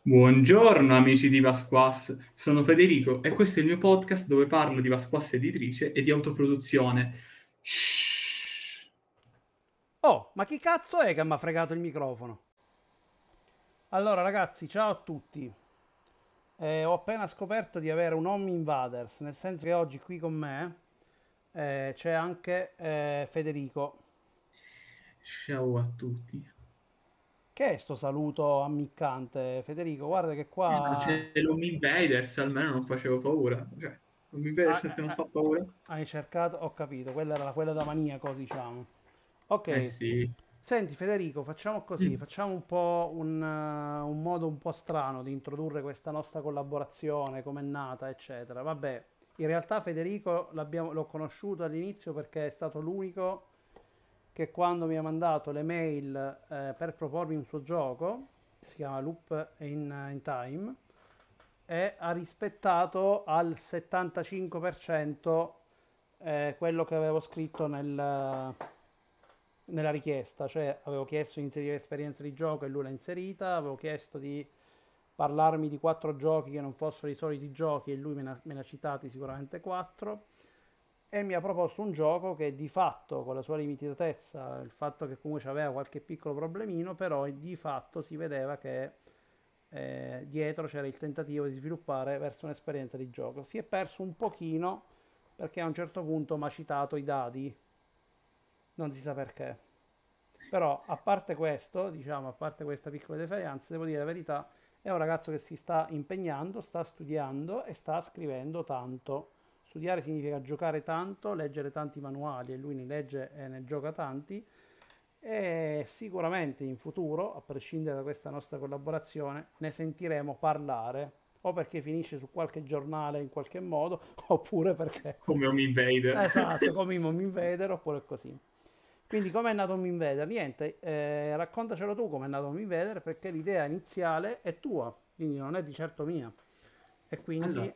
Buongiorno amici di Vasquas, sono Federico e questo è il mio podcast dove parlo di Vasquas editrice e di autoproduzione. Shhh. Oh, ma chi cazzo è che mi ha fregato il microfono? Allora ragazzi, ciao a tutti. Eh, ho appena scoperto di avere un Home Invaders, nel senso che oggi qui con me eh, c'è anche eh, Federico. Ciao a tutti. Che è sto saluto ammiccante, Federico? Guarda che qua... Eh, c'è l'Home Invaders, almeno non facevo paura. Cioè, Home Invaders ah, non fa paura. Hai cercato, ho capito, quella era quella da maniaco, diciamo. Ok. Eh sì. Senti Federico, facciamo così, mm. facciamo un po' un, uh, un, modo un po' strano di introdurre questa nostra collaborazione, come è nata, eccetera. Vabbè, in realtà Federico l'ho conosciuto all'inizio perché è stato l'unico che quando mi ha mandato le mail eh, per propormi un suo gioco, si chiama Loop in, in Time, e ha rispettato al 75% eh, quello che avevo scritto nel, nella richiesta, cioè avevo chiesto di inserire esperienza di gioco e lui l'ha inserita, avevo chiesto di parlarmi di quattro giochi che non fossero i soliti giochi e lui me ne, ha citati sicuramente quattro e mi ha proposto un gioco che di fatto con la sua limitatezza, il fatto che comunque aveva qualche piccolo problemino, però di fatto si vedeva che eh, dietro c'era il tentativo di sviluppare verso un'esperienza di gioco. Si è perso un pochino perché a un certo punto mi ha citato i dadi, non si sa perché. Però a parte questo, diciamo, a parte questa piccola defianza, devo dire la verità, è un ragazzo che si sta impegnando, sta studiando e sta scrivendo tanto Studiare significa giocare tanto, leggere tanti manuali e lui ne legge e ne gioca tanti e sicuramente in futuro, a prescindere da questa nostra collaborazione, ne sentiremo parlare o perché finisce su qualche giornale in qualche modo oppure perché... Come un invader. Esatto, come un invader oppure così. Quindi come è nato un invader? Niente, eh, raccontacelo tu come è nato un invader perché l'idea iniziale è tua, quindi non è di certo mia. E quindi... Allora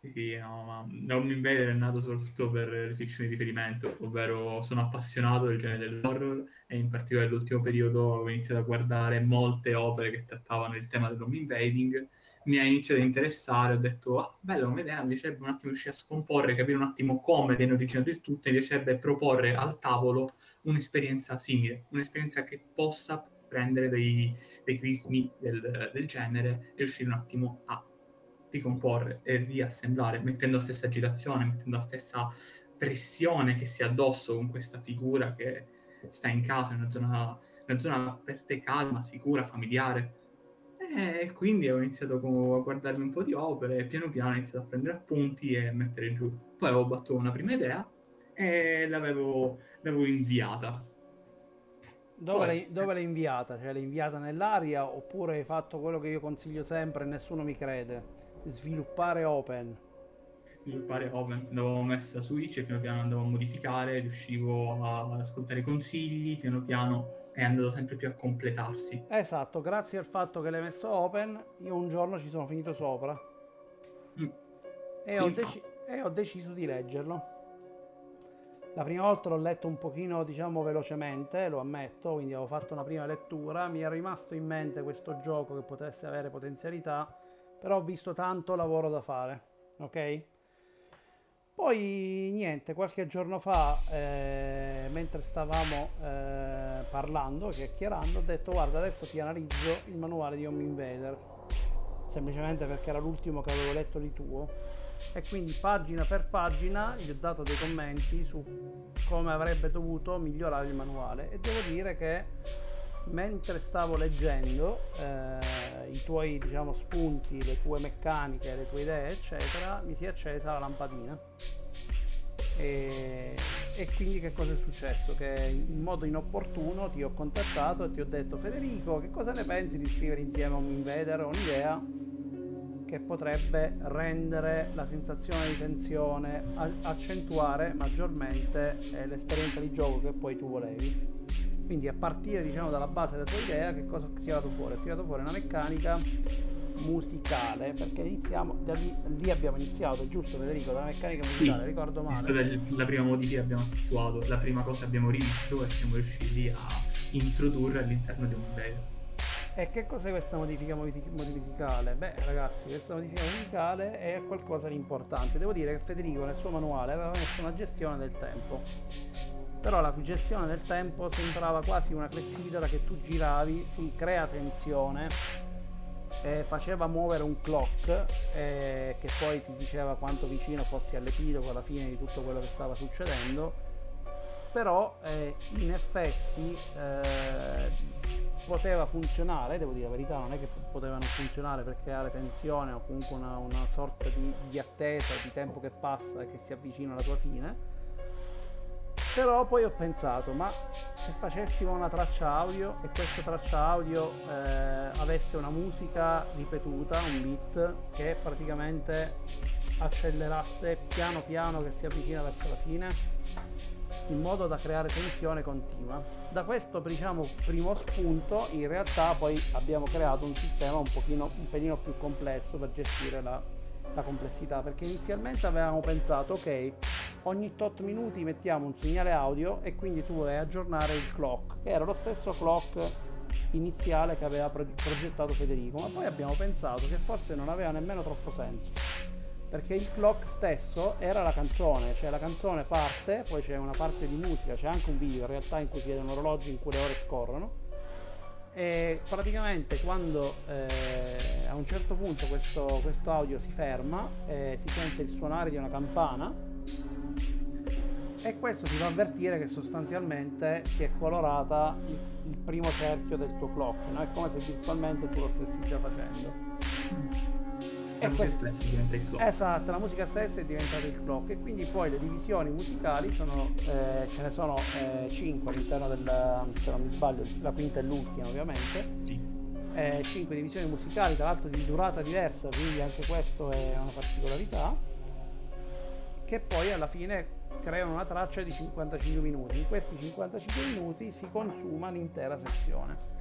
sì, no, ma Home Invader è nato soprattutto per le fiction di riferimento, ovvero sono appassionato del genere dell'horror e in particolare nell'ultimo periodo ho iniziato a guardare molte opere che trattavano il tema dell'home invading, mi ha iniziato a interessare, ho detto, ah, bello, come idea, mi piacerebbe un attimo riuscire a scomporre, capire un attimo come viene originato il tutto, mi piacerebbe proporre al tavolo un'esperienza simile, un'esperienza che possa prendere dei, dei crismi del, del genere e riuscire un attimo a ricomporre e riassemblare, mettendo la stessa agitazione, mettendo la stessa pressione che si ha addosso con questa figura che sta in casa, in una zona, una zona per te calma, sicura, familiare. E quindi ho iniziato a guardarmi un po' di opere e piano piano ho iniziato a prendere appunti e mettere giù. Poi avevo battuto una prima idea e l'avevo, l'avevo inviata. Dove, Poi, l'hai, dove l'hai inviata? Cioè l'hai inviata nell'aria oppure hai fatto quello che io consiglio sempre e nessuno mi crede? Sviluppare open. Sviluppare open. L'avevo messa su Itch e piano piano andavo a modificare, riuscivo ad ascoltare consigli, piano piano è andato sempre più a completarsi. Esatto, grazie al fatto che l'hai messo open, io un giorno ci sono finito sopra. Mm. E, ho deci- e ho deciso di leggerlo. La prima volta l'ho letto un pochino, diciamo, velocemente, lo ammetto, quindi avevo fatto una prima lettura, mi è rimasto in mente questo gioco che potesse avere potenzialità però ho visto tanto lavoro da fare, ok? Poi niente, qualche giorno fa, eh, mentre stavamo eh, parlando, chiacchierando, ho detto guarda adesso ti analizzo il manuale di Home Invader, semplicemente perché era l'ultimo che avevo letto di tuo. E quindi pagina per pagina gli ho dato dei commenti su come avrebbe dovuto migliorare il manuale. E devo dire che mentre stavo leggendo eh, i tuoi diciamo, spunti, le tue meccaniche, le tue idee, eccetera, mi si è accesa la lampadina. E, e, quindi che cosa è successo? Che in modo inopportuno ti ho contattato e ti ho detto Federico, che cosa ne pensi di scrivere insieme a un invader un'idea che potrebbe rendere la sensazione di tensione, accentuare maggiormente eh, l'esperienza di gioco che poi tu volevi. Quindi a partire diciamo dalla base della tua idea che cosa ha tirato fuori? Ha tirato fuori una meccanica musicale perché iniziamo da lì, lì abbiamo iniziato giusto Federico dalla meccanica musicale sì, ricordo male la prima modifica che abbiamo effettuato la prima cosa che abbiamo rivisto e siamo riusciti a introdurre all'interno di un livello E che cos'è questa modifica musicale? Beh, ragazzi, questa modifica musicale è qualcosa di importante. Devo dire che Federico nel suo manuale aveva messo una gestione del tempo. Però la gestione del tempo sembrava quasi una clessidra che tu giravi, si crea tensione, eh, faceva muovere un clock eh, che poi ti diceva quanto vicino fossi all'epilogo alla fine di tutto quello che stava succedendo però eh, in effetti eh, poteva funzionare, devo dire la verità, non è che potevano funzionare per creare tensione o comunque una, una sorta di, di attesa, di tempo che passa e che si avvicina alla tua fine. Però poi ho pensato, ma se facessimo una traccia audio e questa traccia audio eh, avesse una musica ripetuta, un beat che praticamente accelerasse piano piano che si avvicina verso la fine, in modo da creare tensione continua. Da questo diciamo, primo spunto in realtà poi abbiamo creato un sistema un, pochino, un pelino più complesso per gestire la, la complessità perché inizialmente avevamo pensato ok ogni tot minuti mettiamo un segnale audio e quindi tu vai aggiornare il clock che era lo stesso clock iniziale che aveva progettato Federico ma poi abbiamo pensato che forse non aveva nemmeno troppo senso perché il clock stesso era la canzone, cioè la canzone parte, poi c'è una parte di musica, c'è anche un video in realtà in cui si vede un orologio in cui le ore scorrono e praticamente quando eh, a un certo punto questo, questo audio si ferma, eh, si sente il suonare di una campana e questo ti fa avvertire che sostanzialmente si è colorata il, il primo cerchio del tuo clock, no? è come se virtualmente tu lo stessi già facendo e questo diventa il clock. Esatto, la musica stessa è diventata il clock e quindi poi le divisioni musicali sono, eh, ce ne sono eh, 5 all'interno del, se non mi sbaglio, la quinta e l'ultima ovviamente. Sì. Eh, 5 divisioni musicali, tra l'altro di durata diversa, quindi anche questo è una particolarità, che poi alla fine creano una traccia di 55 minuti. In questi 55 minuti si consuma l'intera sessione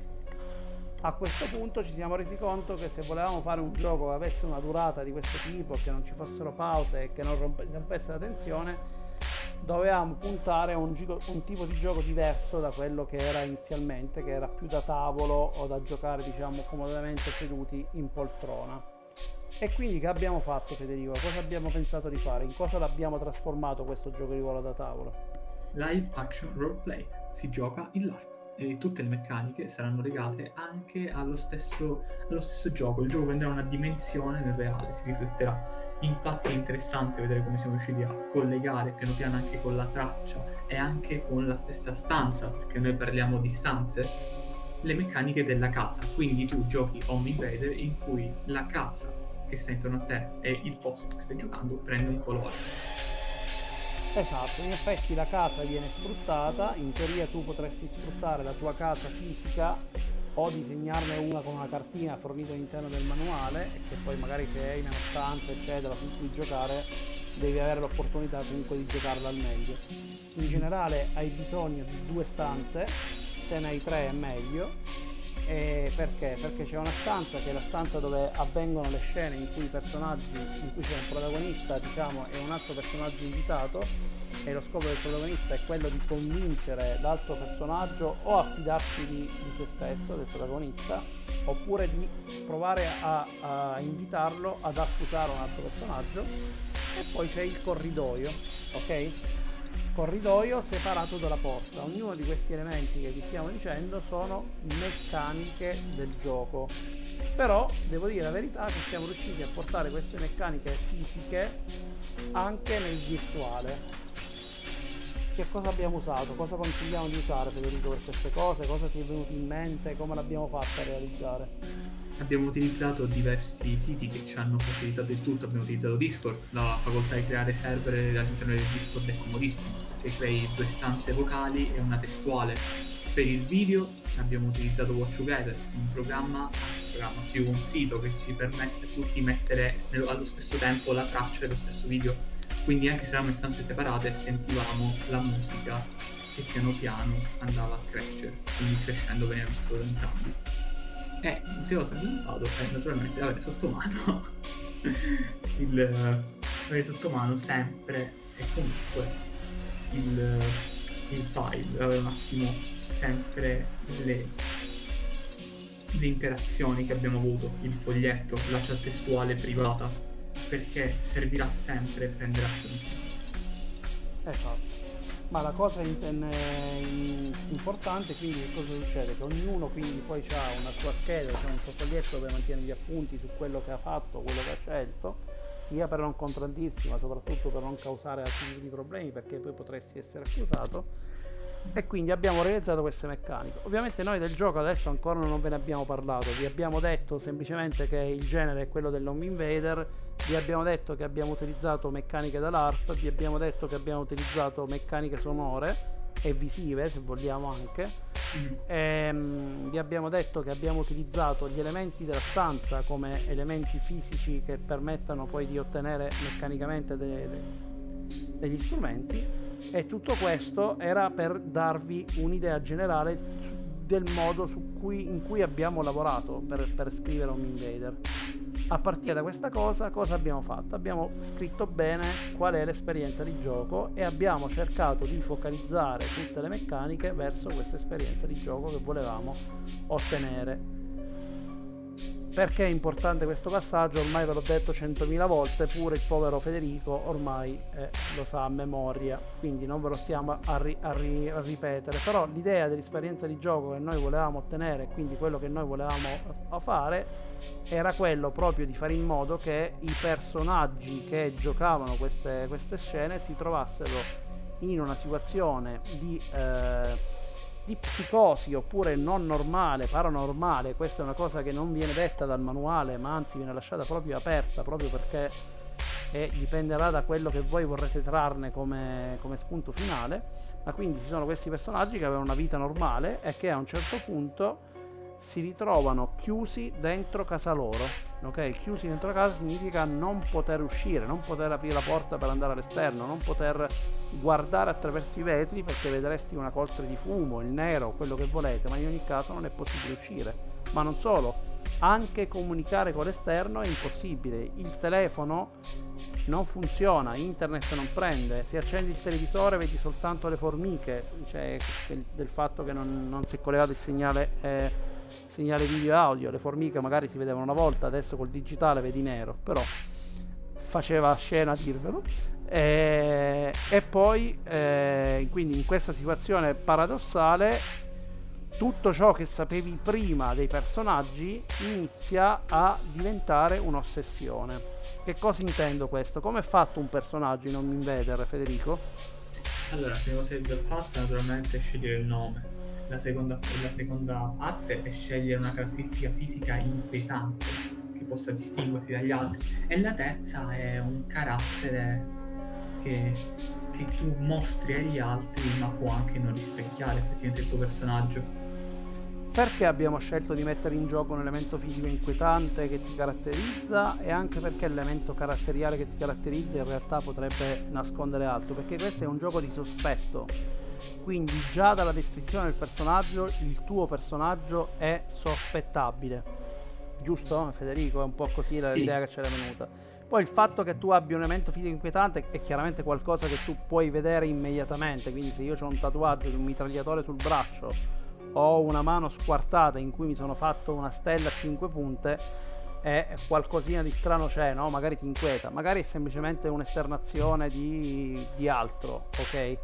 a questo punto ci siamo resi conto che se volevamo fare un gioco che avesse una durata di questo tipo, che non ci fossero pause e che non rompesse la tensione, dovevamo puntare a un, un, tipo di gioco diverso da quello che era inizialmente, che era più da tavolo o da giocare diciamo comodamente seduti in poltrona. E quindi che abbiamo fatto Federico? Cosa abbiamo pensato di fare? In cosa l'abbiamo trasformato questo gioco di ruolo da tavolo? Live action roleplay. Si gioca in LARP e tutte le meccaniche saranno legate anche allo stesso, allo stesso gioco. Il gioco prenderà una dimensione nel reale, si rifletterà. Infatti è interessante vedere come siamo riusciti a collegare piano piano anche con la traccia e anche con la stessa stanza, perché noi parliamo di stanze, le meccaniche della casa. Quindi tu giochi Home Invader in cui la casa che sta intorno a te e il posto in cui stai giocando prende un colore Esatto, in effetti la casa viene sfruttata, in teoria tu potresti sfruttare la tua casa fisica o disegnarne una con una cartina fornita all'interno del manuale e che poi magari se hai una stanza eccetera con cui giocare devi avere l'opportunità comunque di giocarla al meglio. In generale hai bisogno di due stanze, se ne hai tre è meglio e perché? Perché c'è una stanza che è la stanza dove avvengono le scene in cui i personaggi, in cui c'è un protagonista, diciamo, e un altro personaggio invitato e lo scopo del protagonista è quello di convincere l'altro personaggio o a fidarsi di, di se stesso, del protagonista, oppure di provare a, a invitarlo ad accusare un altro personaggio. E poi c'è il corridoio, ok? Corridoio separato dalla porta. Ognuno di questi elementi che vi stiamo dicendo sono meccaniche del gioco. Però devo dire la verità che siamo riusciti a portare queste meccaniche fisiche anche nel virtuale. Che cosa abbiamo usato? Cosa consigliamo di usare Federico per queste cose? Cosa ti è venuto in mente? Come l'abbiamo fatta a realizzare? abbiamo utilizzato diversi siti che ci hanno facilitato il tutto, abbiamo utilizzato Discord, la facoltà di creare server all'interno del Discord è comodissimo, perché crei due stanze vocali e una testuale. Per il video abbiamo utilizzato Watch Together, un programma, un programma più un sito che ci permette a tutti di mettere allo stesso tempo la traccia e lo stesso video, quindi anche se eravamo in stanze separate sentivamo la musica che piano piano andava a crescere, quindi crescendo veniva visto da entrambi. E l'ultima cosa che ho notato è naturalmente avere sotto mano. Il, avere sotto mano sempre e comunque il, il file, avere un attimo sempre le le interazioni che abbiamo avuto, il foglietto, la chat testuale privata, perché servirà sempre prendere appunti. Esatto. Ma la cosa in, importante quindi che cosa succede? Che ognuno quindi poi ha una sua scheda, cioè un suo foglietto dove mantiene gli appunti su quello che ha fatto, quello che ha scelto, sia per non contraddirsi ma soprattutto per non causare altri tipi di problemi perché poi potresti essere accusato e quindi abbiamo realizzato queste meccaniche. Ovviamente noi del gioco adesso ancora non ve ne abbiamo parlato, vi abbiamo detto semplicemente che il genere è quello dell'Home Invader, vi abbiamo detto che abbiamo utilizzato meccaniche dall'ARP, vi abbiamo detto che abbiamo utilizzato meccaniche sonore e visive se vogliamo anche. Mm. ehm, vi abbiamo detto che abbiamo utilizzato gli elementi della stanza come elementi fisici che permettano poi di ottenere meccanicamente de- de- degli strumenti e tutto questo era per darvi un'idea generale del modo cui, in cui abbiamo lavorato per, per scrivere un invader. A partire da questa cosa, cosa abbiamo fatto? Abbiamo scritto bene qual è l'esperienza di gioco e abbiamo cercato di focalizzare tutte le meccaniche verso questa esperienza di gioco che volevamo ottenere perché è importante questo passaggio? Ormai ve l'ho detto centomila volte, pure il povero Federico ormai eh, lo sa a memoria, quindi non ve lo stiamo a, ri- a, ri- a, ripetere. Però l'idea dell'esperienza di gioco che noi volevamo ottenere, quindi quello che noi volevamo fare, era quello proprio di fare in modo che i personaggi che giocavano queste, queste scene si trovassero in una situazione di... Eh, di psicosi oppure non normale, paranormale, questa è una cosa che non viene detta dal manuale, ma anzi viene lasciata proprio aperta, proprio perché e dipenderà da quello che voi vorrete trarne come, come spunto finale. Ma quindi ci sono questi personaggi che avevano una vita normale e che a un certo punto si ritrovano chiusi dentro casa loro. Ok? Chiusi dentro casa significa non poter uscire, non poter aprire la porta per andare all'esterno, non poter guardare attraverso i vetri perché vedresti una coltre di fumo, il nero, quello che volete, ma in ogni caso non è possibile uscire. Ma non solo, anche comunicare con l'esterno è impossibile. Il telefono non funziona, internet non prende, se accendi il televisore vedi soltanto le formiche, cioè del fatto che non, non si è collegato il segnale. Eh, segnale video e audio, le formiche magari si vedevano una volta, adesso col digitale vedi nero, però faceva scena a dirvelo. E, e poi, eh, quindi in questa situazione paradossale, tutto ciò che sapevi prima dei personaggi inizia a diventare un'ossessione. Che cosa intendo questo? Come è fatto un personaggio in un Invader, Federico? Allora, prima cosa che ho fatto naturalmente è scegliere il nome la seconda, la seconda parte è scegliere una caratteristica fisica inquietante che possa distinguersi dagli altri. E la terza è un carattere che, che tu mostri agli altri ma può anche non rispecchiare effettivamente il tuo personaggio perché abbiamo scelto di mettere in gioco un elemento fisico inquietante che ti caratterizza e anche perché l'elemento caratteriale che ti caratterizza in realtà potrebbe nascondere altro, perché questo è un gioco di sospetto quindi già dalla descrizione del personaggio il tuo personaggio è sospettabile. Giusto Federico? È un po' così l'idea sì. che c'era venuta. Poi il fatto che tu abbia un elemento fisico inquietante è chiaramente qualcosa che tu puoi vedere immediatamente, quindi se io ho un tatuaggio di un mitragliatore sul braccio o una mano squartata in cui mi sono fatto una stella a 5 punte, è qualcosina di strano c'è, no? Magari ti inquieta, magari è semplicemente un'esternazione di, di altro, ok?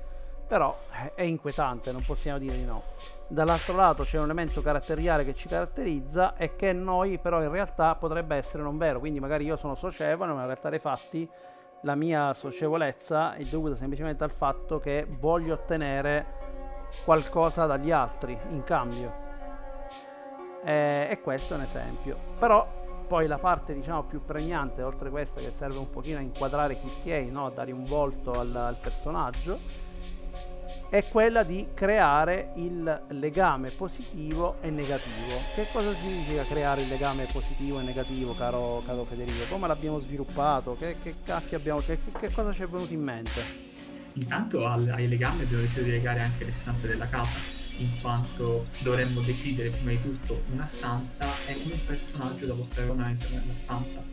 però eh, è inquietante, non possiamo dire di no. Dall'altro lato c'è un elemento caratteriale che ci caratterizza e che noi però in realtà potrebbe essere non vero, quindi magari io sono socievole, ma in realtà dei fatti la mia socievolezza è dovuta semplicemente al fatto che voglio ottenere qualcosa dagli altri in cambio. E, questo è un esempio. Però poi la parte diciamo più pregnante oltre questa che serve un pochino a inquadrare chi sei, no? a dare un volto al, al personaggio è quella di creare il legame positivo e negativo. Che cosa significa creare il legame positivo e negativo, caro, caro Federico? Come l'abbiamo sviluppato? Che, che cacchio abbiamo, che, che, cosa ci è venuto in mente? Intanto al, ai legami abbiamo deciso di legare anche le stanze della casa, in quanto dovremmo decidere prima di tutto una stanza e un personaggio da portare con noi nella stanza.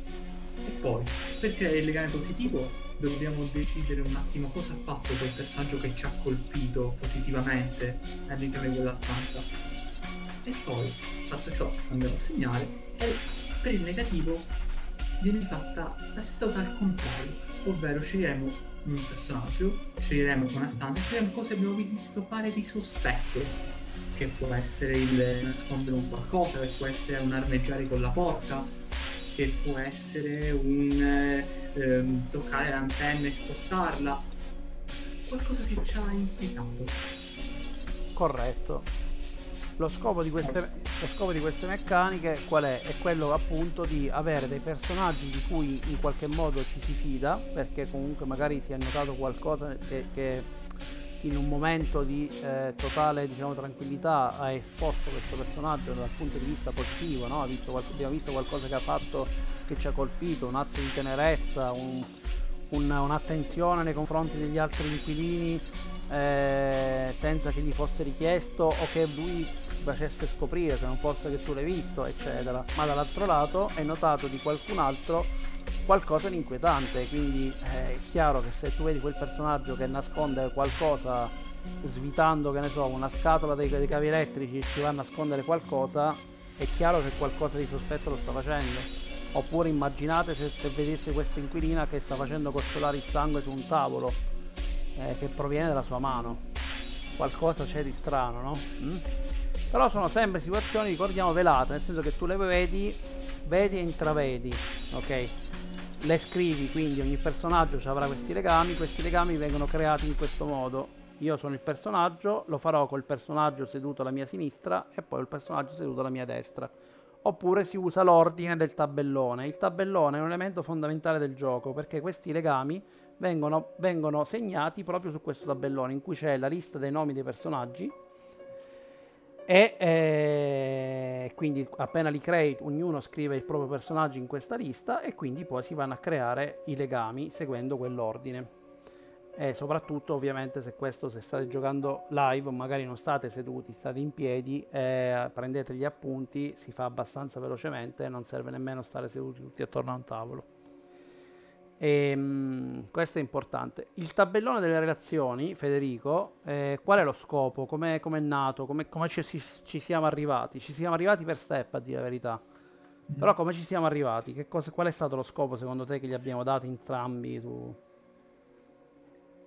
E poi, per creare il legame positivo, dobbiamo decidere un attimo cosa ha fatto quel personaggio che ci ha colpito positivamente all'interno di quella stanza. E poi, fatto ciò, andiamo a segnare e per il negativo viene fatta la stessa cosa al contrario, ovvero sceglieremo un personaggio, sceglieremo una stanza, sceglieremo cosa abbiamo visto fare di sospetto, che può essere il nascondere un qualcosa, che può essere un armeggiare con la porta, che può essere un eh, ehm, toccare l'antenna e spostarla, qualcosa che ci ha inquietato. Corretto. Lo scopo, queste, lo scopo, di queste, meccaniche qual è? È quello appunto di avere dei personaggi di cui in qualche modo ci si fida, perché comunque magari si è notato qualcosa che, che in un momento di eh, totale diciamo, tranquillità ha esposto questo personaggio dal punto di vista positivo, no? visto, abbiamo visto qualcosa che ha fatto che ci ha colpito, un atto di tenerezza, un, un, un'attenzione nei confronti degli altri inquilini eh, senza che gli fosse richiesto o che lui si facesse scoprire se non fosse che tu l'hai visto, eccetera. Ma dall'altro lato hai notato di qualcun altro qualcosa di inquietante, quindi eh, è chiaro che se tu vedi quel personaggio che nasconde qualcosa svitando, che ne so, una scatola dei, dei cavi elettrici e ci va a nascondere qualcosa, è chiaro che qualcosa di sospetto lo sta facendo. Oppure immaginate se, se vedesse questa inquilina che sta facendo gocciolare il sangue su un tavolo eh, che proviene dalla sua mano. Qualcosa c'è di strano, no? Mm? Però sono sempre situazioni, ricordiamo, velate, nel senso che tu le vedi, vedi e intravedi, ok? Le scrivi, quindi ogni personaggio avrà questi legami, questi legami vengono creati in questo modo. Io sono il personaggio, lo farò col personaggio seduto alla mia sinistra e poi il personaggio seduto alla mia destra. Oppure si usa l'ordine del tabellone. Il tabellone è un elemento fondamentale del gioco perché questi legami vengono, vengono segnati proprio su questo tabellone in cui c'è la lista dei nomi dei personaggi e eh, quindi appena li crei ognuno scrive il proprio personaggio in questa lista e quindi poi si vanno a creare i legami seguendo quell'ordine. E soprattutto ovviamente se questo se state giocando live magari non state seduti state in piedi eh, prendete gli appunti si fa abbastanza velocemente non serve nemmeno stare seduti tutti attorno a un tavolo e, um, questo è importante. Il tabellone delle relazioni, Federico, eh, qual è lo scopo? Come è nato? Come ci, ci, siamo arrivati? Ci siamo arrivati per step, a dire la verità. Mm. Però come ci siamo arrivati? Cosa, qual è stato lo scopo secondo te che gli abbiamo dato entrambi? Tu?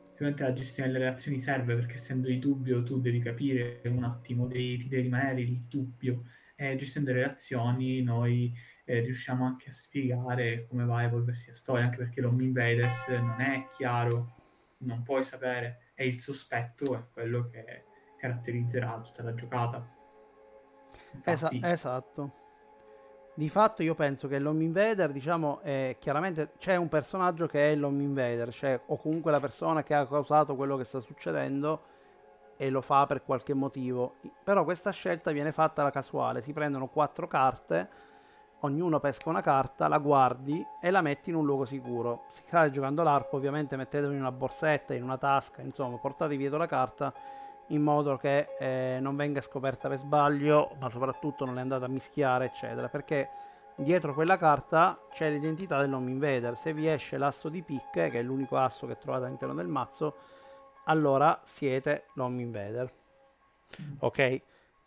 Sicuramente la gestione delle relazioni serve perché essendo di dubbio tu devi capire un attimo, devi, ti devi rimanere il dubbio. E gestendo le relazioni noi eh, riusciamo anche a spiegare come va a evolversi la storia, anche perché l'Home Invaders non è chiaro, non puoi sapere, e il sospetto è quello che caratterizzerà tutta la giocata. Infatti... Esa- esatto. Di fatto io penso che l'Home Invader, diciamo, è chiaramente c'è un personaggio che è l'Home Invader, cioè o comunque la persona che ha causato quello che sta succedendo e lo fa per qualche motivo. Però questa scelta viene fatta alla casuale, si prendono quattro carte ognuno pesca una carta, la guardi e la metti in un luogo sicuro. Se state giocando l'arpo, ovviamente mettetelo in una borsetta, in una tasca, insomma, portate dietro la carta in modo che eh, non venga scoperta per sbaglio, ma soprattutto non le andate a mischiare, eccetera, perché dietro quella carta c'è l'identità dell'home invader. Se vi esce l'asso di picche, che è l'unico asso che trovate all'interno del mazzo, allora siete l'home invader. Ok?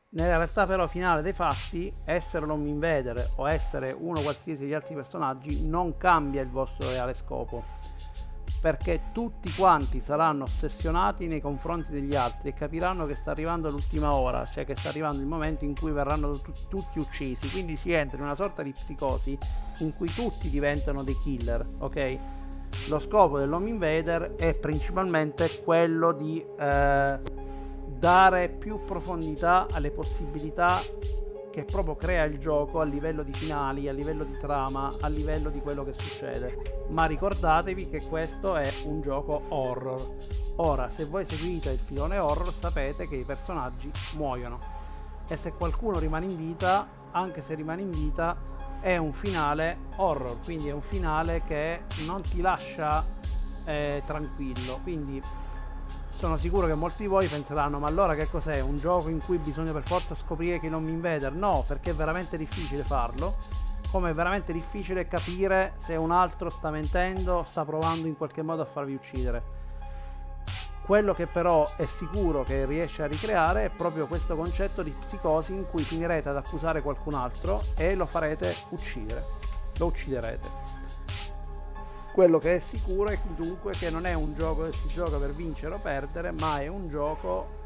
Nella realtà però finale dei fatti, essere l'Home Invader o essere uno qualsiasi degli altri personaggi non cambia il vostro reale scopo. Perché tutti quanti saranno ossessionati nei confronti degli altri e capiranno che sta arrivando l'ultima ora, cioè che sta arrivando il momento in cui verranno t- tutti uccisi. Quindi si entra in una sorta di psicosi in cui tutti diventano dei killer, ok? Lo scopo dell'Home Invader è principalmente quello di eh, dare più profondità alle possibilità che proprio crea il gioco a livello di finali, a livello di trama, a livello di quello che succede. Ma ricordatevi che questo è un gioco horror. Ora, se voi seguite il filone horror, sapete che i personaggi muoiono. E se qualcuno rimane in vita, anche se rimane in vita, è un finale horror, quindi è un finale che non ti lascia eh, tranquillo. Quindi sono sicuro che molti di voi penseranno ma allora che cos'è? Un gioco in cui bisogna per forza scoprire che non mi invader? No, perché è veramente difficile farlo. Come è veramente difficile capire se un altro sta mentendo sta provando in qualche modo a farvi uccidere. Quello che però è sicuro che riesce a ricreare è proprio questo concetto di psicosi in cui finirete ad accusare qualcun altro e lo farete uccidere. Lo ucciderete. Quello che è sicuro è dunque che non è un gioco che si gioca per vincere o perdere, ma è un gioco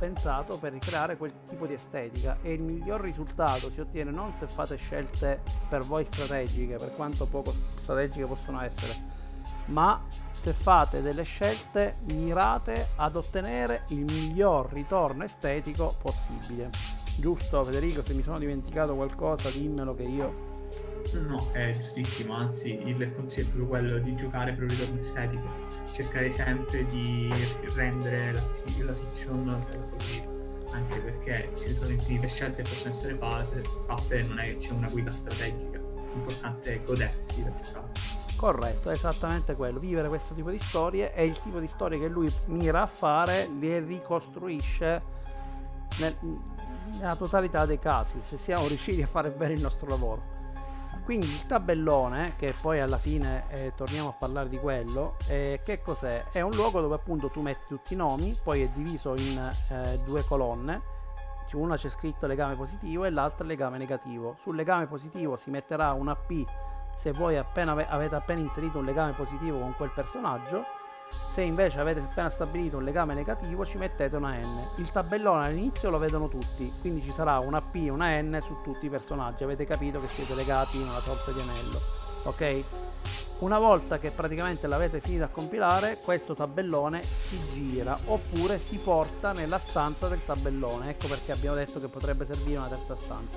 pensato per ricreare quel tipo di estetica e il miglior risultato si ottiene non se fate scelte per voi strategiche, per quanto poco strategiche possono essere, ma se fate delle scelte mirate ad ottenere il miglior ritorno estetico possibile. Giusto Federico, se mi sono dimenticato qualcosa dimmelo che io... No, è giustissimo, anzi il consiglio è proprio quello di giocare per un ritorno estetico, cercare sempre di rendere la, la fiction così, anche perché ci sono infinite scelte che possono essere fatte, fatte non è che c'è una guida strategica, l'importante è godersi la giocata. Corretto, è esattamente quello. Vivere questo tipo di storie è il tipo di storie che lui mira a fare, le ricostruisce nel, nella totalità dei casi, se siamo riusciti a fare bene il nostro lavoro. Quindi il tabellone, che poi alla fine eh, torniamo a parlare di quello, eh, che cos'è? È un luogo dove appunto tu metti tutti i nomi, poi è diviso in eh, due colonne, una c'è scritto legame positivo e l'altra legame negativo. Sul legame positivo si metterà una P se voi appena avete appena inserito un legame positivo con quel personaggio se invece avete appena stabilito un legame negativo ci mettete una N. Il tabellone all'inizio lo vedono tutti quindi ci sarà una P e una N su tutti i personaggi. Avete capito che siete legati in una sorta di anello ok? Una volta che praticamente l'avete finito a compilare questo tabellone si gira oppure si porta nella stanza del tabellone. Ecco perché abbiamo detto che potrebbe servire una terza stanza.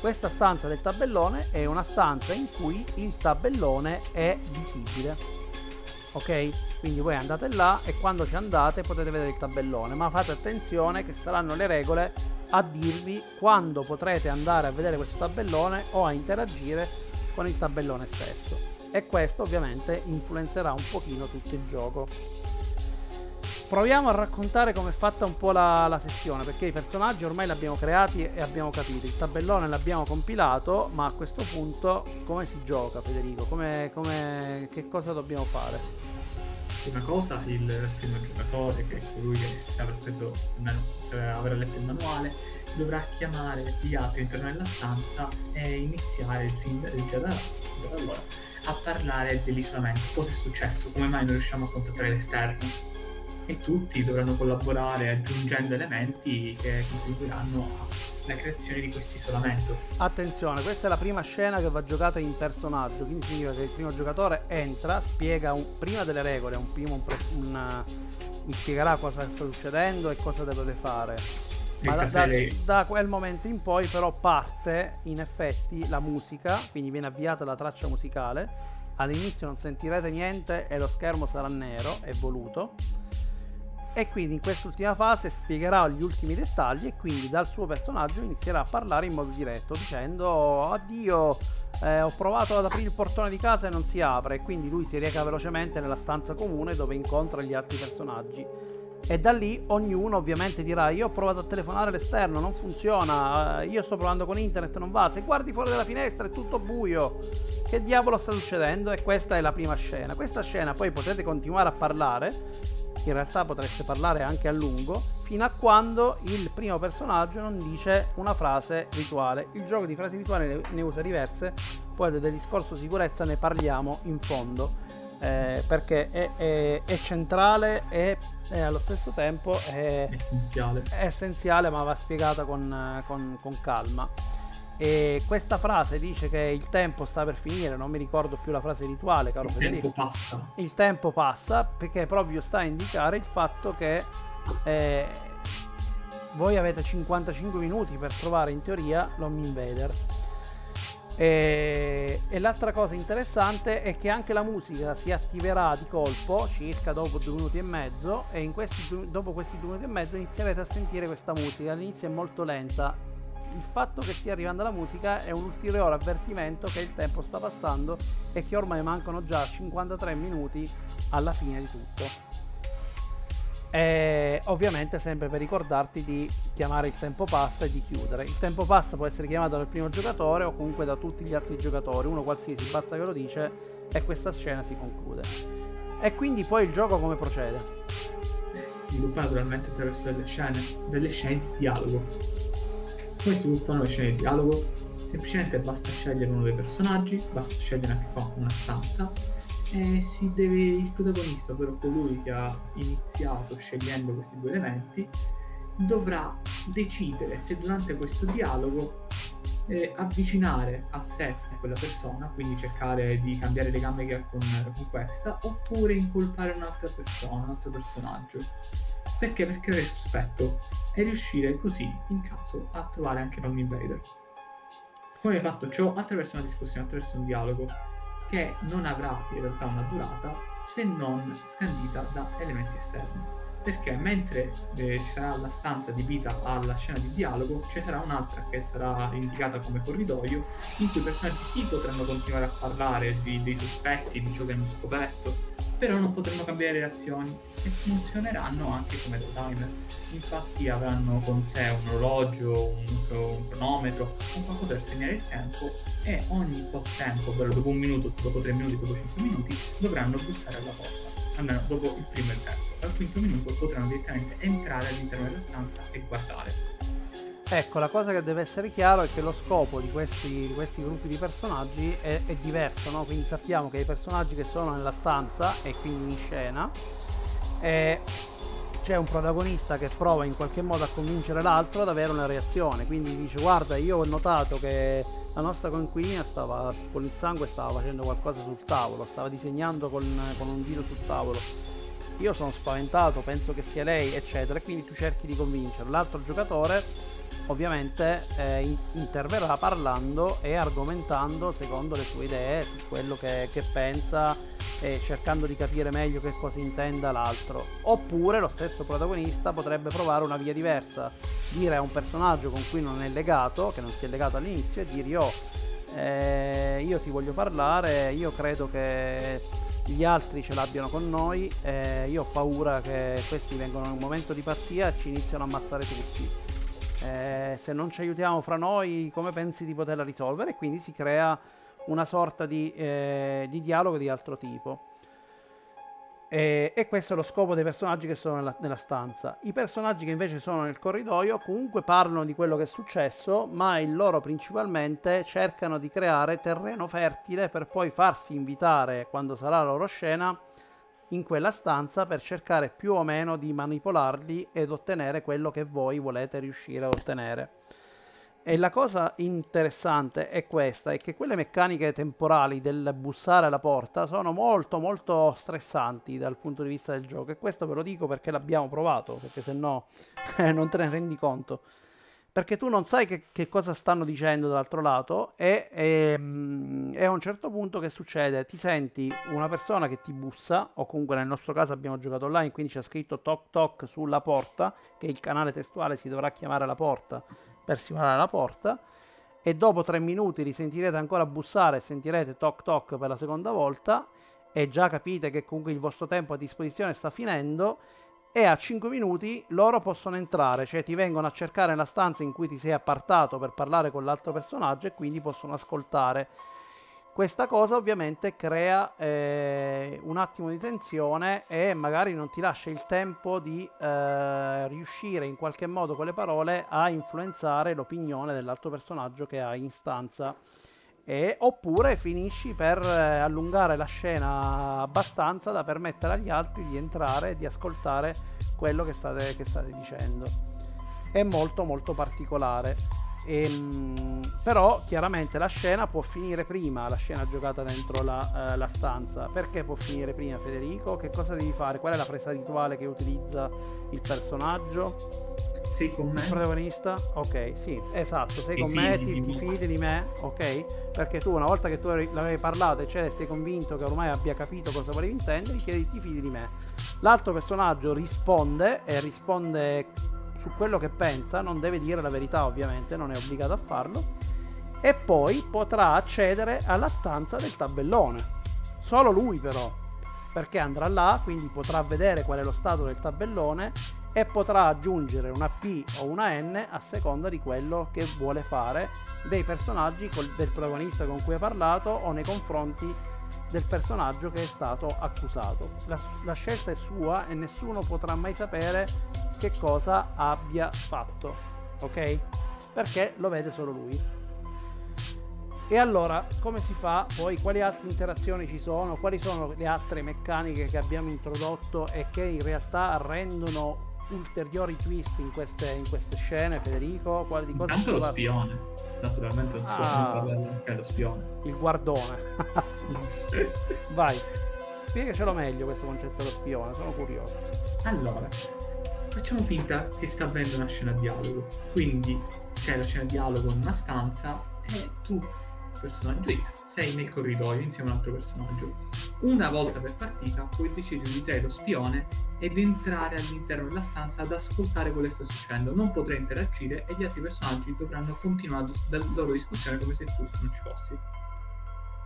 Questa stanza del tabellone è una stanza in cui il tabellone è visibile. Ok? Quindi voi andate là e quando ci andate potete vedere il tabellone, ma fate attenzione che saranno le regole a dirvi quando potrete andare a vedere questo tabellone o a interagire con il tabellone stesso. E questo ovviamente influenzerà un pochino tutto il gioco proviamo a raccontare come è fatta un po' la, la, sessione, perché i personaggi ormai li abbiamo creati e abbiamo capito, il tabellone l'abbiamo compilato, ma a questo punto come si gioca Federico? Come, come, che cosa dobbiamo fare? Prima cosa, il primo giocatore, che è colui che se avrà, preso, se avrà letto il manuale, dovrà chiamare gli altri all'interno della stanza e iniziare già da, da allora a parlare dell'isolamento, cosa è successo, come mai non riusciamo a contattare l'esterno e tutti dovranno collaborare aggiungendo elementi che contribuiranno alla creazione di questo isolamento. Attenzione, questa è la prima scena che va giocata in personaggio, quindi significa che il primo giocatore entra, spiega un, prima delle regole, un primo, un, un, mi spiegherà cosa sta succedendo e cosa dovete fare. Ma da, da, da, quel momento in poi però parte in effetti la musica, quindi viene avviata la traccia musicale. All'inizio non sentirete niente e lo schermo sarà nero, è voluto e quindi in quest'ultima fase spiegherà gli ultimi dettagli e quindi dal suo personaggio inizierà a parlare in modo diretto dicendo addio eh, ho provato ad aprire il portone di casa e non si apre quindi lui si reca velocemente nella stanza comune dove incontra gli altri personaggi e da lì ognuno ovviamente dirà io ho provato a telefonare all'esterno non funziona eh, io sto provando con internet non va se guardi fuori dalla finestra è tutto buio che diavolo sta succedendo e questa è la prima scena questa scena poi potete continuare a parlare in realtà potreste parlare anche a lungo, fino a quando il primo personaggio non dice una frase rituale. Il gioco di frasi rituali ne usa diverse, poi del discorso sicurezza ne parliamo in fondo. Eh, perché è, è, è centrale e, allo stesso tempo è essenziale. è essenziale, ma va spiegata con, con, con calma. E questa frase dice che il tempo sta per finire, non mi ricordo più la frase rituale, caro il Federico. tempo passa. Il tempo passa perché proprio sta a indicare il fatto che eh, voi avete 55 minuti per trovare in teoria l'Home Invader. E, e, l'altra cosa interessante è che anche la musica si attiverà di colpo circa dopo due minuti e mezzo e questi, dopo questi due minuti e mezzo inizierete a sentire questa musica. All'inizio è molto lenta, il fatto che stia arrivando la musica è un ulteriore avvertimento che il tempo sta passando e che ormai mancano già 53 minuti alla fine di tutto. E ovviamente sempre per ricordarti di chiamare il tempo pass e di chiudere. Il tempo pass può essere chiamato dal primo giocatore o comunque da tutti gli altri giocatori, uno qualsiasi, basta che lo dice e questa scena si conclude. E quindi poi il gioco come procede? sviluppa naturalmente attraverso delle scene, delle scene di dialogo. Si sviluppano le scene di dialogo? Semplicemente basta scegliere uno dei personaggi, basta scegliere anche qua una stanza e si deve il protagonista, ovvero colui che ha iniziato scegliendo questi due elementi, dovrà decidere se durante questo dialogo eh, avvicinare a sé quella persona, quindi cercare di cambiare le gambe che ha con, con questa, oppure incolpare un'altra persona, un altro personaggio. Perché? Per creare sospetto e riuscire così, in caso, a trovare anche Long Invader. Come hai fatto ciò? Attraverso una discussione, attraverso un dialogo che non avrà in realtà una durata se non scandita da elementi esterni perché mentre eh, ci sarà la stanza adibita alla scena di dialogo, ci sarà un'altra che sarà indicata come corridoio, in cui i personaggi sì potranno continuare a parlare di, dei sospetti, di ciò che hanno scoperto, però non potranno cambiare reazioni e funzioneranno anche come timer. Infatti avranno con sé un orologio, un, un cronometro, un qualcosa per segnare il tempo e ogni tot tempo, ovvero dopo un minuto, dopo tre minuti, dopo cinque minuti, dovranno bussare alla porta almeno dopo il primo e il terzo. Al quinto minuto potranno direttamente entrare all'interno della stanza e guardare. Ecco, la cosa che deve essere chiaro è che lo scopo di questi, di questi gruppi di personaggi è, è diverso, no? Quindi sappiamo che i personaggi che sono nella stanza e quindi in scena eh, c'è un protagonista che prova in qualche modo a convincere l'altro ad avere una reazione. Quindi dice: Guarda, io ho notato che la nostra coinquilina stava con il sangue stava facendo qualcosa sul tavolo, stava disegnando con, con un dito sul tavolo. Io sono spaventato, penso che sia lei, eccetera, e quindi tu cerchi di convincere. L'altro giocatore ovviamente eh, interverrà parlando e argomentando secondo le sue idee su quello che, che pensa e cercando di capire meglio che cosa intenda l'altro. Oppure lo stesso protagonista potrebbe provare una via diversa, dire a un personaggio con cui non è legato, che non si è legato all'inizio, e dire oh, eh, io ti voglio parlare, io credo che gli altri ce l'abbiano con noi, eh, io ho paura che questi vengano in un momento di pazzia e ci iniziano a ammazzare tutti. Eh, se non ci aiutiamo fra noi, come pensi di poterla risolvere? E quindi si crea una sorta di, eh, di dialogo di altro tipo. E, e, questo è lo scopo dei personaggi che sono nella, nella, stanza. I personaggi che invece sono nel corridoio comunque parlano di quello che è successo, ma il loro principalmente cercano di creare terreno fertile per poi farsi invitare quando sarà la loro scena in quella stanza per cercare più o meno di manipolarli ed ottenere quello che voi volete riuscire a ottenere. E la cosa interessante è questa, è che quelle meccaniche temporali del bussare alla porta sono molto molto stressanti dal punto di vista del gioco e questo ve lo dico perché l'abbiamo provato, perché se no non te ne rendi conto. Perché tu non sai che, che cosa stanno dicendo dall'altro lato e, e, ehm, e, a un certo punto che succede? Ti senti una persona che ti bussa, o comunque nel nostro caso abbiamo giocato online, quindi c'è scritto toc toc sulla porta, che il canale testuale si dovrà chiamare la porta per simulare la porta e dopo tre minuti risentirete ancora bussare e sentirete toc toc per la seconda volta e già capite che comunque il vostro tempo a disposizione sta finendo e a 5 minuti loro possono entrare, cioè ti vengono a cercare nella stanza in cui ti sei appartato per parlare con l'altro personaggio e quindi possono ascoltare questa cosa ovviamente crea eh, un attimo di tensione e magari non ti lascia il tempo di eh, riuscire in qualche modo con le parole a influenzare l'opinione dell'altro personaggio che hai in stanza. E, oppure finisci per eh, allungare la scena abbastanza da permettere agli altri di entrare e di ascoltare quello che state, che state dicendo. È molto molto particolare. E, ehm, però chiaramente la scena può finire prima, la scena giocata dentro la, uh, la, stanza. Perché può finire prima Federico? Che cosa devi fare? Qual è la presa rituale che utilizza il personaggio? Sei con me? Il protagonista? Ok, sì, esatto, sei con me, ti, ti fidi di me, ok? Perché tu una volta che tu l'avevi parlato e cioè sei convinto che ormai abbia capito cosa volevi intendere, chiedi ti fidi di me. L'altro personaggio risponde e risponde su quello che pensa, non deve dire la verità ovviamente, non è obbligato a farlo, e poi potrà accedere alla stanza del tabellone. Solo lui però, perché andrà là, quindi potrà vedere qual è lo stato del tabellone e potrà aggiungere una P o una N a seconda di quello che vuole fare dei personaggi col, del protagonista con cui ha parlato o nei confronti del personaggio che è stato accusato. La, la scelta è sua e nessuno potrà mai sapere che cosa abbia fatto, ok? Perché lo vede solo lui. E allora, come si fa? Poi quali altre interazioni ci sono? Quali sono le altre meccaniche che abbiamo introdotto e che in realtà rendono ulteriori twist in queste, in queste scene, Federico? Quali di cosa Intanto lo spione. Naturalmente non si ah, lo spione. Il guardone. Vai. Spiegacelo meglio questo concetto dello spione, sono curioso. Allora, facciamo finta che sta avendo una scena dialogo. Quindi c'è la scena dialogo in una stanza e tu personaggio X, sei nel corridoio insieme a un altro personaggio. Una volta per partita puoi decidere di te lo spione ed entrare all'interno della stanza ad ascoltare quello che sta succedendo. Non potrai interagire e gli altri personaggi dovranno continuare la loro discussione come se tu non ci fossi.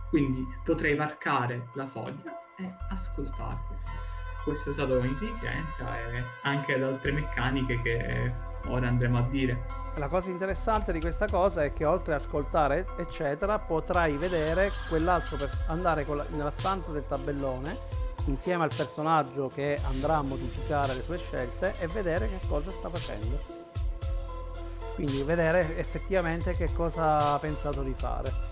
Quindi potrei varcare la soglia e ascoltare. Questo è usato con intelligenza e anche ad altre meccaniche che ora andremo a dire. La cosa interessante di questa cosa è che oltre ad ascoltare, eccetera, potrai vedere quell'altro per andare la, nella stanza del tabellone insieme al personaggio che andrà a modificare le sue scelte e vedere che cosa sta facendo. Quindi vedere effettivamente che cosa ha pensato di fare.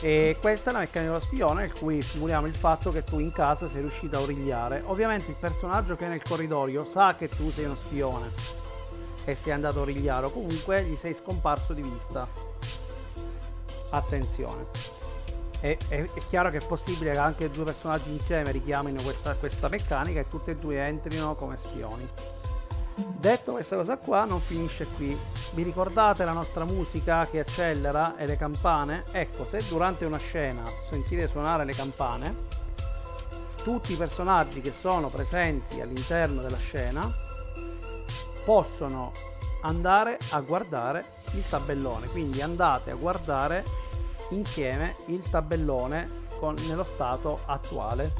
E questa è la meccanica dello spione in cui simuliamo il fatto che tu in casa sei riuscito a origliare. Ovviamente il personaggio che è nel corridoio sa che tu sei uno spione e sei andato a origliare o comunque gli sei scomparso di vista. Attenzione. È, è, è, chiaro che è possibile che anche due personaggi insieme richiamino questa, questa meccanica e tutti e due entrino come spioni. Detto questa cosa qua non finisce qui. Vi ricordate la nostra musica che accelera e le campane? Ecco, se durante una scena sentite suonare le campane, tutti i personaggi che sono presenti all'interno della scena possono andare a guardare il tabellone. Quindi andate a guardare insieme il tabellone con, nello stato attuale.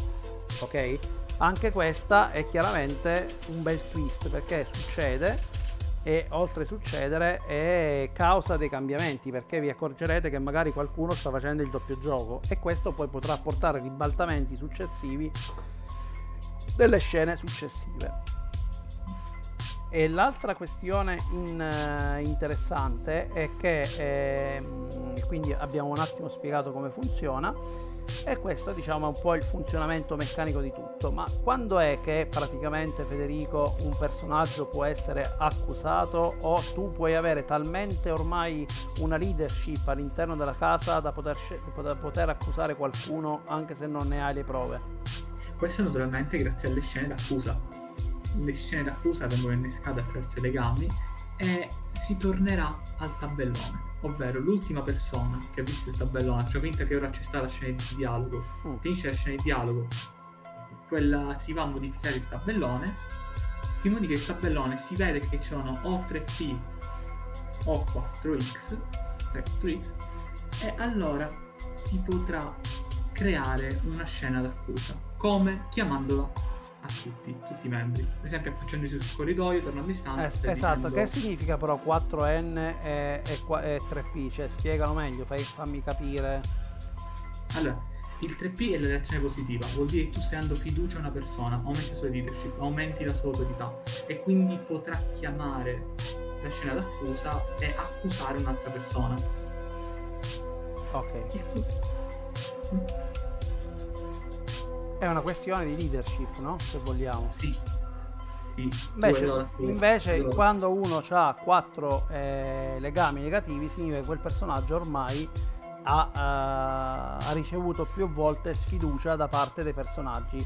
Ok? Anche questa è chiaramente un bel twist perché succede e oltre a succedere è causa dei cambiamenti perché vi accorgerete che magari qualcuno sta facendo il doppio gioco e questo poi potrà portare ribaltamenti successivi delle scene successive. E l'altra questione in, uh, interessante è che, eh, quindi abbiamo un attimo spiegato come funziona, e questo diciamo è un po' il funzionamento meccanico di tutto. Ma quando è che praticamente Federico un personaggio può essere accusato o tu puoi avere talmente ormai una leadership all'interno della casa da poter, da poter accusare qualcuno anche se non ne hai le prove? Questo naturalmente grazie alle scene d'accusa le scene d'accusa vengono innescate attraverso i legami e si tornerà al tabellone, ovvero l'ultima persona che ha visto il tabellone, faccio finta che ora c'è stata la scena di dialogo, mm. finisce la scena di dialogo, quella si va a modificare il tabellone, si modifica il tabellone, si vede che ci sono o 3P o 4X, 4X e allora si potrà creare una scena d'accusa, come chiamandola a tutti, tutti i membri. Per esempio affacciandosi sul corridoio, tornando a distanza. Eh, esatto, dicendo... che significa però 4N e, e, e 3P? Cioè spiegalo meglio, fai, fammi capire. Allora, il 3P è la reazione positiva, vuol dire che tu stai dando fiducia a una persona, aumenti la sua leadership, aumenti la sua autorità e quindi potrà chiamare la scena d'accusa e accusare un'altra persona. Ok. È una questione di leadership, no? Se vogliamo. Sì. Sì. Invece, invece quando uno ha quattro eh, legami negativi, significa che quel personaggio ormai ha, uh, ha ricevuto più volte sfiducia da parte dei personaggi.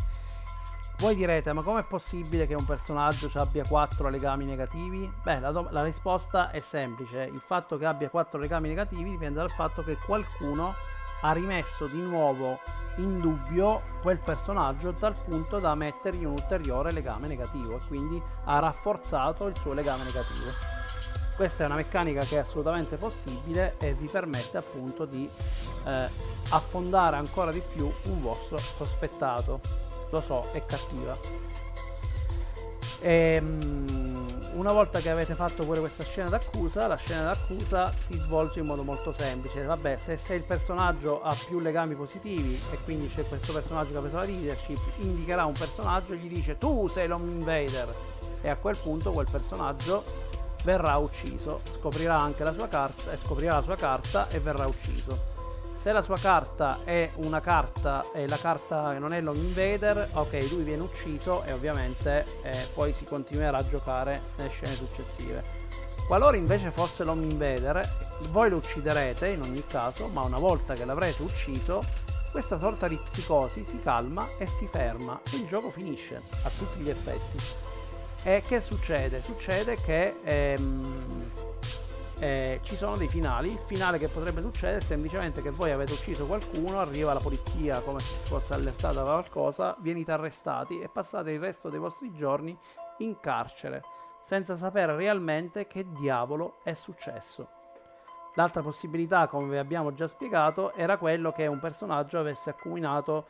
Voi direte, ma com'è possibile che un personaggio abbia quattro legami negativi? Beh, la, do- la risposta è semplice. Il fatto che abbia quattro legami negativi dipende dal fatto che qualcuno ha rimesso di nuovo in dubbio quel personaggio tal punto da mettergli un ulteriore legame negativo e quindi ha rafforzato il suo legame negativo. Questa è una meccanica che è assolutamente possibile e vi permette appunto di eh, affondare ancora di più un vostro sospettato. Lo so, è cattiva. Ehm, una volta che avete fatto pure questa scena d'accusa, la scena d'accusa si svolge in modo molto semplice. Vabbè, se, se il personaggio ha più legami positivi e quindi c'è questo personaggio che ha preso la leadership, indicherà un personaggio e gli dice tu sei l'Home Invader e a quel punto quel personaggio verrà ucciso, scoprirà anche la sua carta scoprirà la sua carta e verrà ucciso. Se la sua carta è una carta e la carta non è l'Home Invader, ok, lui viene ucciso e ovviamente eh, poi si continuerà a giocare nelle scene successive. Qualora invece fosse l'Home Invader, voi lo ucciderete in ogni caso, ma una volta che l'avrete ucciso, questa sorta di psicosi si calma e si ferma e il gioco finisce a tutti gli effetti. E che succede? Succede che ehm, eh, ci sono dei finali. Il finale che potrebbe succedere è semplicemente che voi avete ucciso qualcuno, arriva la polizia come se fosse allertata da qualcosa, venite arrestati e passate il resto dei vostri giorni in carcere, senza sapere realmente che diavolo è successo. L'altra possibilità, come vi abbiamo già spiegato, era quello che un personaggio avesse accumulato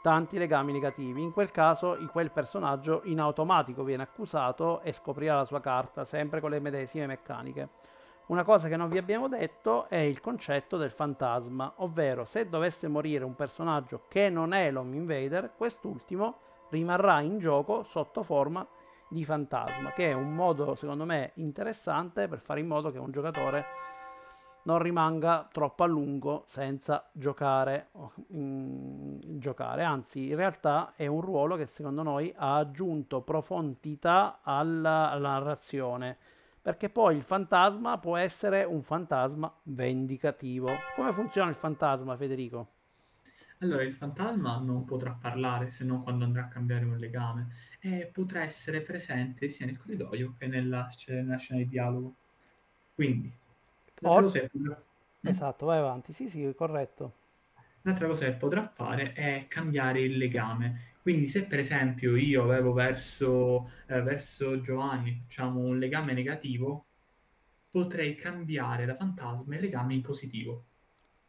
tanti legami negativi. In quel caso, quel personaggio in automatico viene accusato e scoprirà la sua carta, sempre con le medesime meccaniche. Una cosa che non vi abbiamo detto è il concetto del fantasma, ovvero se dovesse morire un personaggio che non è l'Home Invader, quest'ultimo rimarrà in gioco sotto forma di fantasma, che è un modo secondo me interessante per fare in modo che un giocatore non rimanga troppo a lungo senza giocare, in, giocare. Anzi, in realtà è un ruolo che secondo noi ha aggiunto profondità alla, alla narrazione perché poi il fantasma può essere un fantasma vendicativo. Come funziona il fantasma, Federico? Allora, il fantasma non potrà parlare se non quando andrà a cambiare un legame e potrà essere presente sia nel corridoio che nella, nella scena di dialogo. Quindi, l'altra cosa è... Esatto, vai avanti. Sì, sì, corretto. L'altra cosa che potrà fare è cambiare il legame. Quindi se per esempio io avevo verso, eh, verso Giovanni diciamo, un legame negativo, potrei cambiare da fantasma il legame in positivo.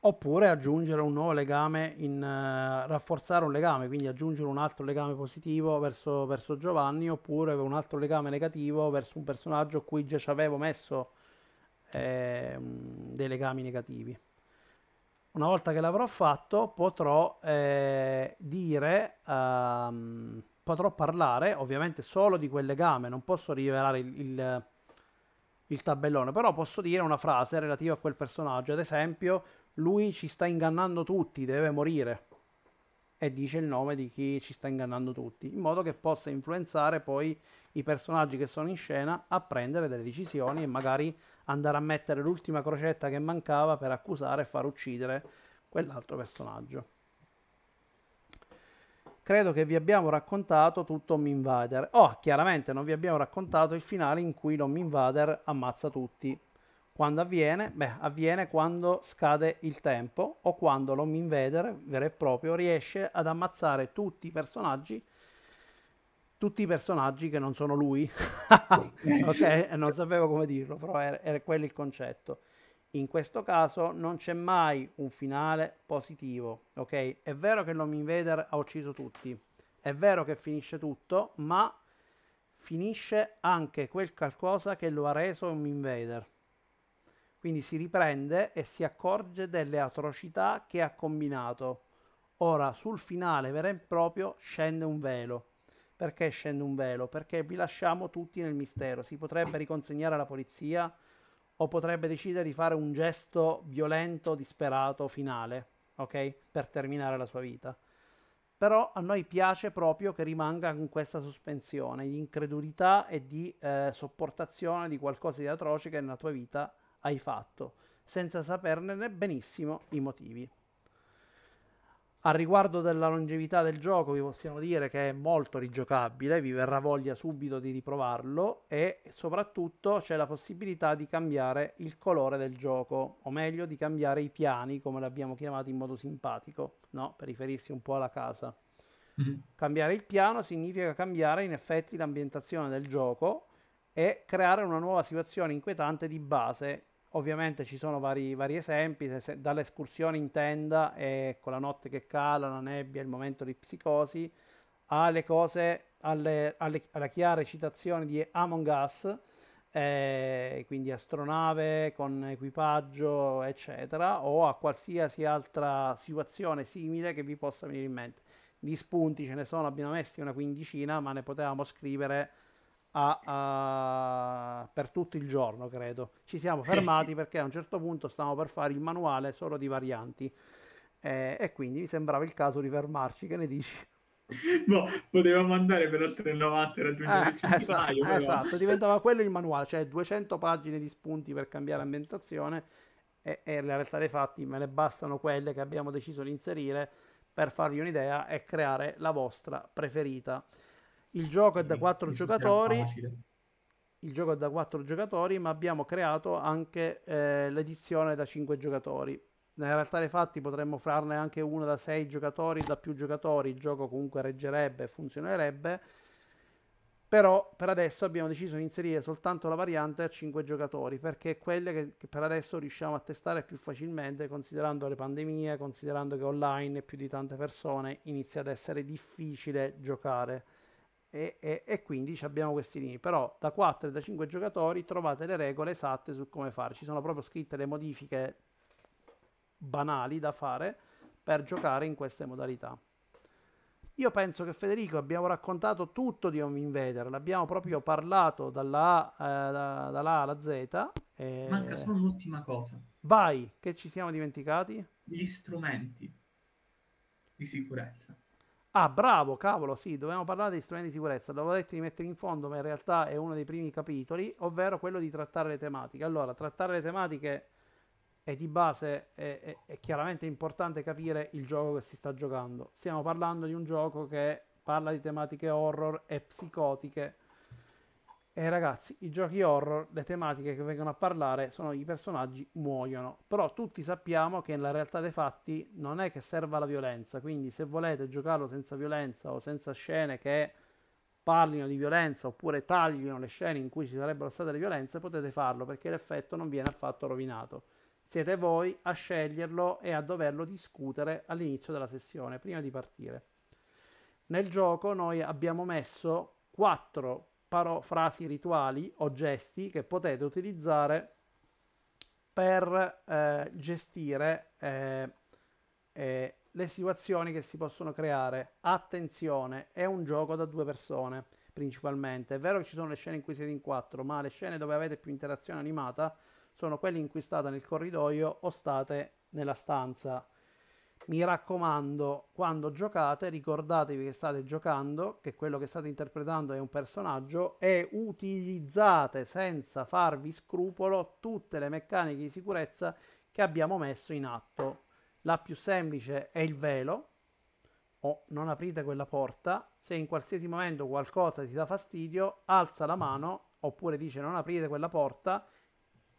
Oppure aggiungere un nuovo legame, in, uh, rafforzare un legame, quindi aggiungere un altro legame positivo verso, verso, Giovanni, oppure un altro legame negativo verso un personaggio a cui già ci avevo messo eh, dei legami negativi una volta che l'avrò fatto potrò eh, dire, um, potrò parlare ovviamente solo di quel legame, non posso rivelare il, il, il, tabellone, però posso dire una frase relativa a quel personaggio, ad esempio lui ci sta ingannando tutti, deve morire e dice il nome di chi ci sta ingannando tutti, in modo che possa influenzare poi i personaggi che sono in scena a prendere delle decisioni e magari andare a mettere l'ultima crocetta che mancava per accusare e far uccidere quell'altro personaggio. Credo che vi abbiamo raccontato tutto Home Invader. Oh, chiaramente non vi abbiamo raccontato il finale in cui l'Home Invader ammazza tutti. Quando avviene? Beh, avviene quando scade il tempo o quando l'Home Invader, vero e proprio, riesce ad ammazzare tutti i personaggi tutti i personaggi che non sono lui. ok, non sapevo come dirlo, però era, era quello il concetto. In questo caso non c'è mai un finale positivo, ok? È vero che l'Home Invader ha ucciso tutti, è vero che finisce tutto, ma finisce anche quel qualcosa che lo ha reso un Invader. Quindi si riprende e si accorge delle atrocità che ha combinato. Ora sul finale vero e proprio scende un velo perché scende un velo? Perché vi lasciamo tutti nel mistero. Si potrebbe riconsegnare alla polizia o potrebbe decidere di fare un gesto violento, disperato, finale, ok? Per terminare la sua vita. Però a noi piace proprio che rimanga con questa sospensione di incredulità e di eh, sopportazione di qualcosa di atroce che nella tua vita hai fatto, senza saperne benissimo i motivi. A riguardo della longevità del gioco vi possiamo dire che è molto rigiocabile, vi verrà voglia subito di riprovarlo e soprattutto c'è la possibilità di cambiare il colore del gioco, o meglio di cambiare i piani come l'abbiamo chiamato in modo simpatico, no? per riferirsi un po' alla casa. Mm-hmm. Cambiare il piano significa cambiare in effetti l'ambientazione del gioco e creare una nuova situazione inquietante di base Ovviamente ci sono vari, vari esempi, se, dall'escursione in tenda e con la notte che cala, la nebbia, il momento di psicosi, ha le cose, alle, alle, alla chiara citazione di Among Us, eh, quindi astronave con equipaggio, eccetera, o a qualsiasi altra situazione simile che vi possa venire in mente. Di spunti ce ne sono, abbiamo messi una quindicina, ma ne potevamo scrivere a, a, per tutto il giorno, credo. Ci siamo fermati perché a un certo punto stavamo per fare il manuale solo di varianti. Eh, e quindi mi sembrava il caso di fermarci. Che ne dici? No, potevamo andare per oltre il 90 e raggiungere eh, il esatto, esatto, diventava quello il manuale, cioè 200 pagine di spunti per cambiare ambientazione e, e la realtà dei fatti me ne bastano quelle che abbiamo deciso di inserire per farvi un'idea e creare la vostra preferita. Il gioco è da 4 giocatori. Il gioco è da 4 giocatori, ma abbiamo creato anche eh, l'edizione da 5 giocatori nella realtà dei fatti potremmo farne anche uno da 6 giocatori, da più giocatori, il gioco comunque reggerebbe e funzionerebbe. Però per adesso abbiamo deciso di inserire soltanto la variante a 5 giocatori perché è quelle che, che, per adesso riusciamo a testare più facilmente considerando le pandemie, considerando che online più di tante persone inizia ad essere difficile giocare e, e, e quindi abbiamo questi limiti. Però da 4 e da 5 giocatori trovate le regole esatte su come fare. Ci sono proprio scritte le modifiche banali da fare per giocare in queste modalità. Io penso che Federico abbiamo raccontato tutto di Home Invader, l'abbiamo proprio parlato dalla A, eh, da, dalla a alla Z. E... Manca solo un'ultima cosa. Vai, che ci siamo dimenticati? Gli strumenti di sicurezza. Ah, bravo, cavolo, sì, dovevamo parlare degli strumenti di sicurezza. L'avevo detto di mettere in fondo, ma in realtà è uno dei primi capitoli, ovvero quello di trattare le tematiche. Allora, trattare le tematiche e di base è, è, è, chiaramente importante capire il gioco che si sta giocando. Stiamo parlando di un gioco che parla di tematiche horror e psicotiche. E ragazzi, i giochi horror, le tematiche che vengono a parlare sono i personaggi muoiono. Però tutti sappiamo che nella realtà dei fatti non è che serva la violenza. Quindi se volete giocarlo senza violenza o senza scene che parlino di violenza oppure taglino le scene in cui ci sarebbero state le violenze, potete farlo perché l'effetto non viene affatto rovinato. Siete voi a sceglierlo e a doverlo discutere all'inizio della sessione, prima di partire. Nel gioco noi abbiamo messo quattro paro- frasi rituali o gesti che potete utilizzare per eh, gestire eh, eh, le situazioni che si possono creare. Attenzione, è un gioco da due persone principalmente. È vero che ci sono le scene in cui siete in quattro, ma le scene dove avete più interazione animata sono quelli in cui state nel corridoio o state nella stanza. Mi raccomando, quando giocate, ricordatevi che state giocando, che quello che state interpretando è un personaggio e utilizzate senza farvi scrupolo tutte le meccaniche di sicurezza che abbiamo messo in atto. La più semplice è il velo, o non aprite quella porta. Se in qualsiasi momento qualcosa ti dà fastidio, alza la mano oppure dice non aprite quella porta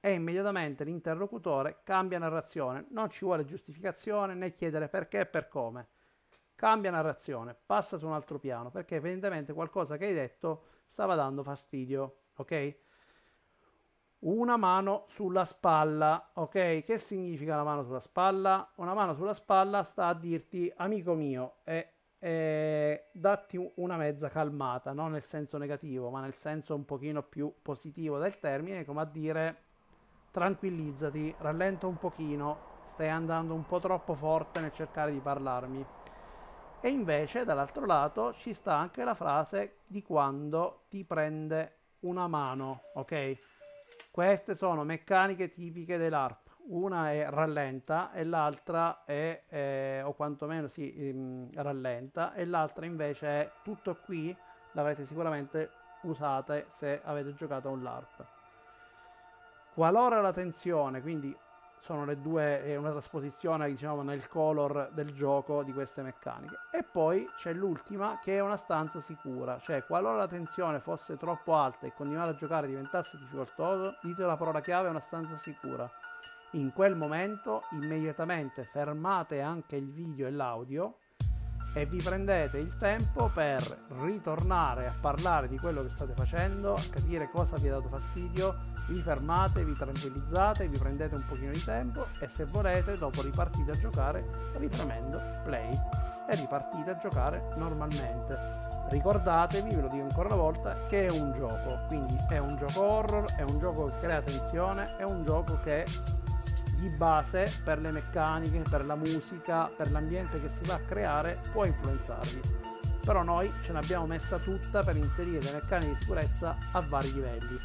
e immediatamente l'interlocutore cambia narrazione. Non ci vuole giustificazione né chiedere perché e per come. Cambia narrazione, passa su un altro piano perché evidentemente qualcosa che hai detto stava dando fastidio, ok? Una mano sulla spalla, ok? Che significa la mano sulla spalla? Una mano sulla spalla sta a dirti, amico mio, e, e datti una mezza calmata, non nel senso negativo, ma nel senso un pochino più positivo del termine, come a dire tranquillizzati, rallenta un pochino, stai andando un po' troppo forte nel cercare di parlarmi. E invece dall'altro lato ci sta anche la frase di quando ti prende una mano, ok? Queste sono meccaniche tipiche dell'ARP. Una è rallenta e l'altra è, eh, o quantomeno si sì, ehm, rallenta, e l'altra invece è tutto qui, l'avrete sicuramente usate se avete giocato a un LARP. Qualora la tensione, quindi sono le due, è una trasposizione diciamo nel color del gioco di queste meccaniche. E poi c'è l'ultima che è una stanza sicura, cioè qualora la tensione fosse troppo alta e continuare a giocare diventasse difficoltoso, dite la parola chiave una stanza sicura. In quel momento immediatamente fermate anche il video e l'audio e vi prendete il tempo per ritornare a parlare di quello che state facendo, a capire cosa vi ha dato fastidio, vi fermate, vi tranquillizzate, vi prendete un pochino di tempo e se volete dopo ripartite a giocare ripremendo play e ripartite a giocare normalmente. Ricordatevi, ve lo dico ancora una volta, che è un gioco, quindi è un gioco horror, è un gioco che crea tensione, è un gioco che di base per le meccaniche, per la musica, per l'ambiente che si va a creare può influenzarvi. Però noi ce l'abbiamo messa tutta per inserire le meccaniche di sicurezza a vari livelli.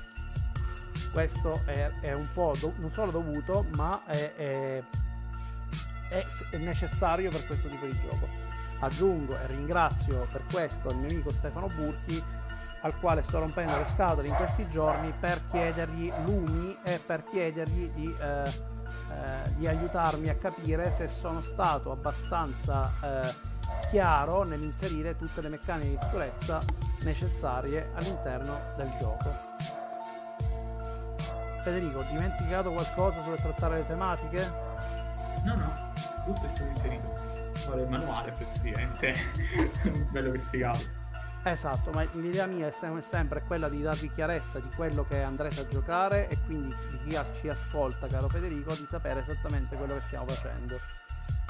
Questo è, è un po' do- non solo dovuto, ma è, è è necessario per questo tipo di gioco. Aggiungo e ringrazio per questo il mio amico Stefano Burchi al quale sto rompendo le scatole in questi giorni per chiedergli lumi e per chiedergli di, eh, eh, di aiutarmi a capire se sono stato abbastanza eh, chiaro nell'inserire tutte le meccaniche di sicurezza necessarie all'interno del gioco. Federico, ho dimenticato qualcosa sulle trattare le tematiche? No, no, tutto è stato inserito. Guarda il manuale praticamente, bello che spiegato. Esatto, ma l'idea mia è sempre quella di darvi chiarezza di quello che andrete a giocare e quindi di chi ci ascolta, caro Federico, di sapere esattamente quello che stiamo facendo.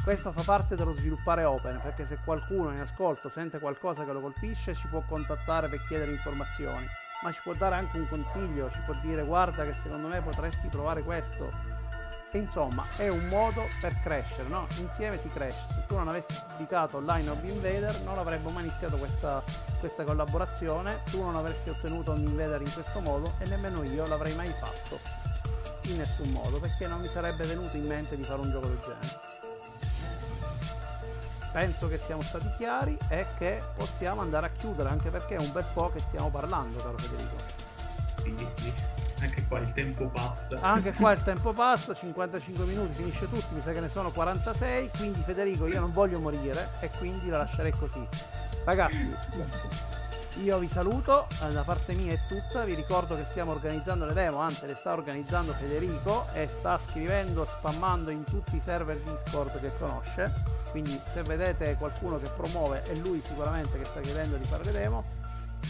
Questo fa parte dello sviluppare open, perché se qualcuno in ascolto sente qualcosa che lo colpisce, ci può contattare per chiedere informazioni, ma ci può dare anche un consiglio, ci può dire guarda che secondo me potresti provare questo, insomma è un modo per crescere, no? Insieme si cresce. Se tu non avessi pubblicato Line of Invader non avremmo mai iniziato questa, questa collaborazione, tu non avresti ottenuto un Invader in questo modo e nemmeno io l'avrei mai fatto in nessun modo perché non mi sarebbe venuto in mente di fare un gioco del genere. Penso che siamo stati chiari e che possiamo andare a chiudere anche perché è un bel po' che stiamo parlando, caro Federico. Sì, sì. Anche qua il tempo passa. Anche qua il tempo passa, 55 minuti, finisce tutto, mi sa che ne sono 46, quindi Federico io non voglio morire e quindi la lascerei così. Ragazzi, io vi saluto, da parte mia è tutta, vi ricordo che stiamo organizzando le demo, anzi le sta organizzando Federico e sta scrivendo, spammando in tutti i server Discord che conosce, quindi se vedete qualcuno che promuove è lui sicuramente che sta chiedendo di fare le demo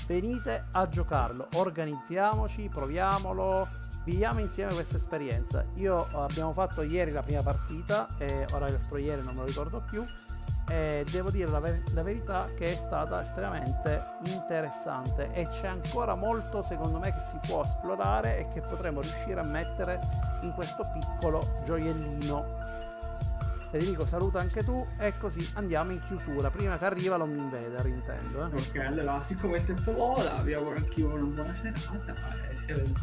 venite a giocarlo, organizziamoci, proviamolo, viviamo insieme questa esperienza. Io abbiamo fatto ieri la prima partita, e ora l'altro ieri non me lo ricordo più, e devo dire la, ver- la, verità che è stata estremamente interessante e c'è ancora molto secondo me che si può esplorare e che potremo riuscire a mettere in questo piccolo gioiellino Federico saluta anche tu. E così andiamo in chiusura. Prima che arriva l'Home Invader intendo eh. ok allora siccome il tempo vola vi auguro anch'io una buona serata e si vede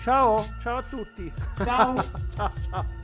ciao ciao a tutti. Ciao. Ciao ciao